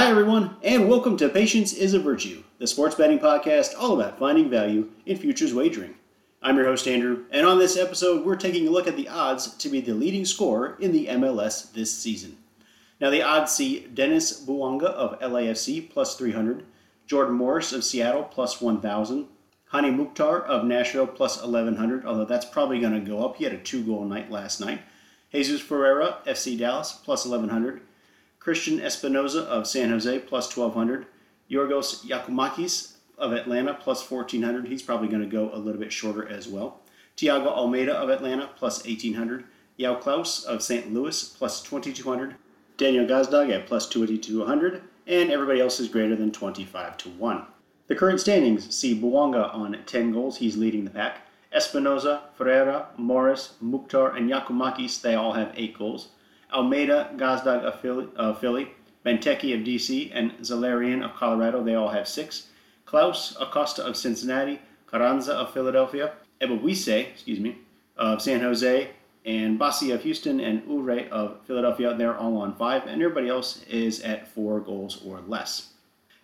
Hi, everyone, and welcome to Patience is a Virtue, the sports betting podcast all about finding value in futures wagering. I'm your host, Andrew, and on this episode, we're taking a look at the odds to be the leading scorer in the MLS this season. Now, the odds see Denis Bouanga of LAFC plus 300, Jordan Morris of Seattle plus 1,000, Hany Mukhtar of Nashville plus 1,100, although that's probably going to go up. He had a two goal night last night. Jesus Ferreira, FC Dallas, plus 1,100. Cristian Espinoza of San Jose plus 1200. Yorgos Giakoumakis of Atlanta plus 1400. He's probably going to go a little bit shorter as well. Thiago Almeyda of Atlanta plus 1800. João Klauss of St. Louis plus 2200. Daniel Gazdag at plus 2200. And everybody else is greater than 25 to 1. The current standings see Bouanga on 10 goals. He's leading the pack. Espinoza, Ferreira, Morris, Mukhtar, and Giakoumakis, they all have 8 goals. Almeyda, Gazdag of Philly, of Philly, of DC, and Zelarayan of Colorado. They all have six. Klauss Acosta of Cincinnati, Carranza of Philadelphia, Ebobisse, excuse me, of San Jose, and Bassi of Houston, and Uhre of Philadelphia. They're all on five, and everybody else is at four goals or less.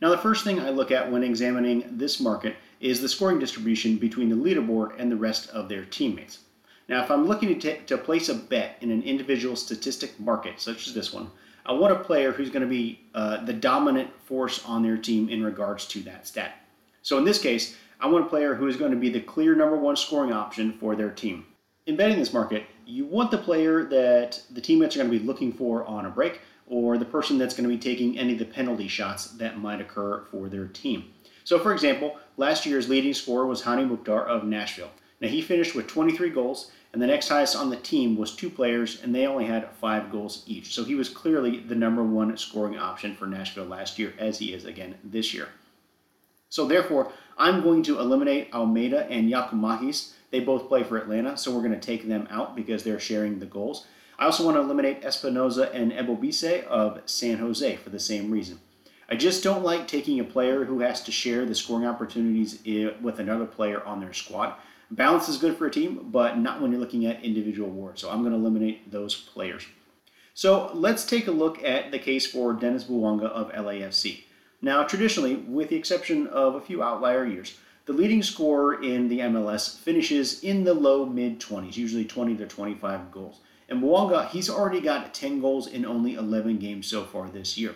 Now, the first thing I look at when examining this market is the scoring distribution between the leaderboard and the rest of their teammates. Now, if I'm looking to, t- to place a bet in an individual statistic market, such as this one, I want a player who's going to be uh, the dominant force on their team in regards to that stat. So in this case, I want a player who is going to be the clear number one scoring option for their team. In betting this market, you want the player that the teammates are going to be looking for on a break, or the person that's going to be taking any of the penalty shots that might occur for their team. So, for example, last year's leading scorer was Hany Mukhtar of Nashville. Now, he finished with 23 goals, and the next highest on the team was two players, and they only had five goals each. So he was clearly the number one scoring option for Nashville last year, as he is again this year. So therefore, I'm going to eliminate Almeida and Giakoumakis. They both play for Atlanta, so we're going to take them out because they're sharing the goals. I also want to eliminate Espinoza and Ebobisse of San Jose for the same reason. I just don't like taking a player who has to share the scoring opportunities eh, with another player on their squad. Balance is good for a team, but not when you're looking at individual awards. So I'm going to eliminate those players. So let's take a look at the case for Denis Bouanga of LAFC. Now, traditionally, with the exception of a few outlier years, the leading scorer in the MLS finishes in the low mid 20s, usually 20 to 25 goals. And Bouanga, he's already got 10 goals in only 11 games so far this year.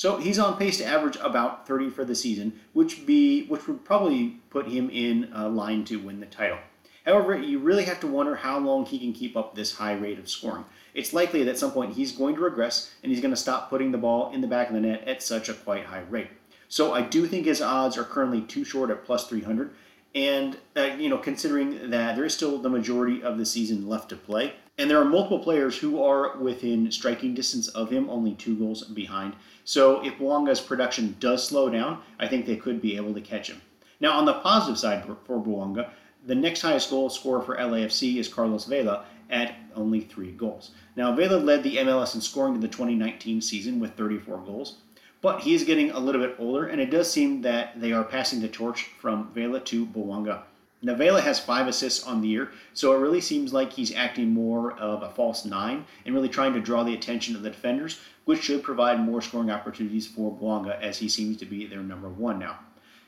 So he's on pace to average about 30 for the season, which be which would probably put him in uh, line to win the title. However, you really have to wonder how long he can keep up this high rate of scoring. It's likely that at some point he's going to regress and he's going to stop putting the ball in the back of the net at such a quite high rate. So I do think his odds are currently too short at plus 300. And, uh, you know, considering that there is still the majority of the season left to play, and there are multiple players who are within striking distance of him, only two goals behind. So if Bouanga's production does slow down, I think they could be able to catch him. Now, on the positive side for Bouanga, the next highest goal scorer for LAFC is Carlos Vela at only three goals. Now, Vela led the MLS in scoring in the 2019 season with 34 goals, but he is getting a little bit older, and it does seem that they are passing the torch from Vela to Bouanga. Now, Vela has five assists on the year, so it really seems like he's acting more of a false nine and really trying to draw the attention of the defenders, which should provide more scoring opportunities for Bouanga as he seems to be their number one now.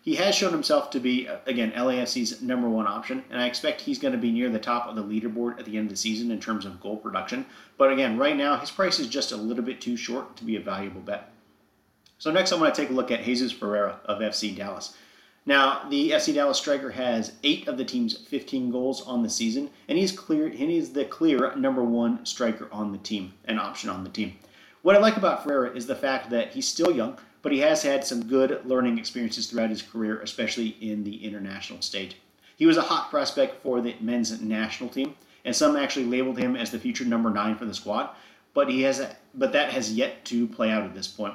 He has shown himself to be, uh, again, LAFC's number one option, and I expect he's going to be near the top of the leaderboard at the end of the season in terms of goal production. But again, right now, his price is just a little bit too short to be a valuable bet. So next, I want to take a look at Jesus Ferreira of FC Dallas. Now, the FC Dallas striker has eight of the team's 15 goals on the season, and he's clear. He is the clear number one striker on the team, an option on the team. What I like about Ferreira is the fact that he's still young, but he has had some good learning experiences throughout his career, especially in the international stage. He was a hot prospect for the men's national team, and some actually labeled him as the future number nine for the squad. But he has, but that has yet to play out at this point.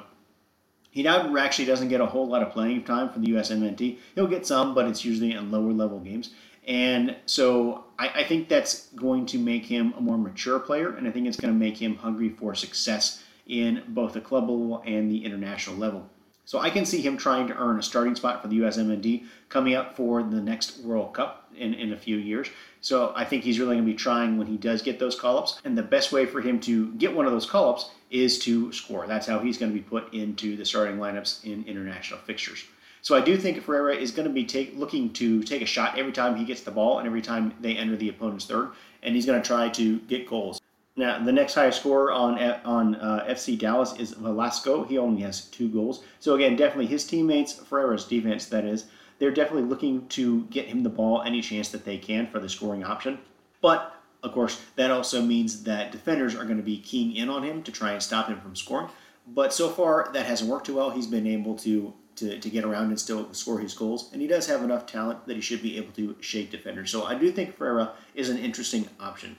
He now actually doesn't get a whole lot of playing time for the USMNT. He'll get some, but it's usually in lower level games. And so I, I, think that's going to make him a more mature player, and I think it's going to make him hungry for success in both the club level and the international level. So I can see him trying to earn a starting spot for the USMNT coming up for the next World Cup in, in a few years. So I think he's really going to be trying when he does get those call ups. And the best way for him to get one of those call ups is to score. That's how he's going to be put into the starting lineups in international fixtures. So I do think Ferreira is going to be take, looking to take a shot every time he gets the ball and every time they enter the opponent's third, and he's going to try to get goals. Now, the next highest scorer on on uh, FC Dallas is Velasco. He only has two goals. So again, definitely his teammates, Ferreira's defense, that is, they're definitely looking to get him the ball any chance that they can for the scoring option. But of course, that also means that defenders are going to be keying in on him to try and stop him from scoring. But so far, that hasn't worked too well. He's been able to to, to get around and still score his goals. And he does have enough talent that he should be able to shake defenders. So I do think Ferreira is an interesting option.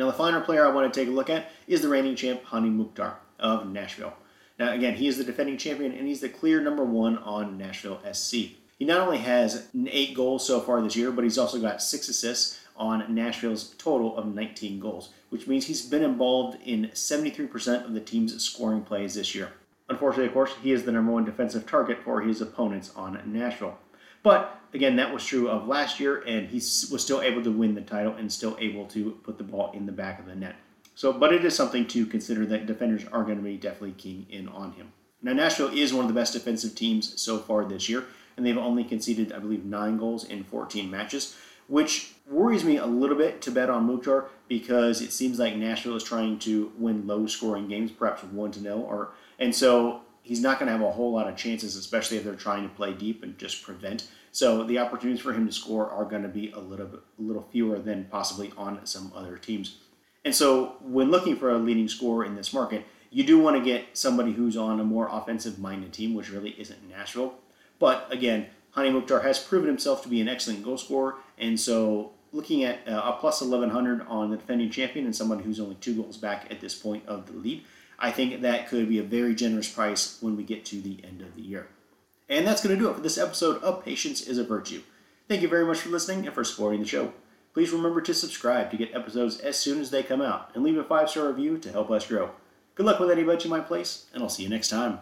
Now, the final player I want to take a look at is the reigning champ, Hany Mukhtar of Nashville. Now, again, he is the defending champion and he's the clear number one on Nashville SC. He not only has eight goals so far this year, but he's also got six assists on Nashville's total of 19 goals, which means he's been involved in 73% of the team's scoring plays this year. Unfortunately, of course, he is the number one defensive target for his opponents on Nashville. But again, that was true of last year, and he was still able to win the title and still able to put the ball in the back of the net. So, but it is something to consider that defenders are going to be definitely keying in on him. Now, Nashville is one of the best defensive teams so far this year, and they've only conceded, I believe, nine goals in 14 matches, which worries me a little bit to bet on Mukhtar because it seems like Nashville is trying to win low scoring games, perhaps 1 to 0, or and so he's not going to have a whole lot of chances, especially if they're trying to play deep and just prevent. So the opportunities for him to score are going to be a little bit, a little fewer than possibly on some other teams. And so when looking for a leading scorer in this market, you do want to get somebody who's on a more offensive-minded team, which really isn't Nashville. But again, Hany Mukhtar has proven himself to be an excellent goal scorer, and so looking at uh, a plus 1100 on the defending champion and someone who's only two goals back at this point of the lead, I think that could be a very generous price when we get to the end of the year. And that's going to do it for this episode of Patience is a Virtue. Thank you very much for listening and for supporting the show. Please remember to subscribe to get episodes as soon as they come out and leave a five star review to help us grow. Good luck with any bet you might place, and I'll see you next time.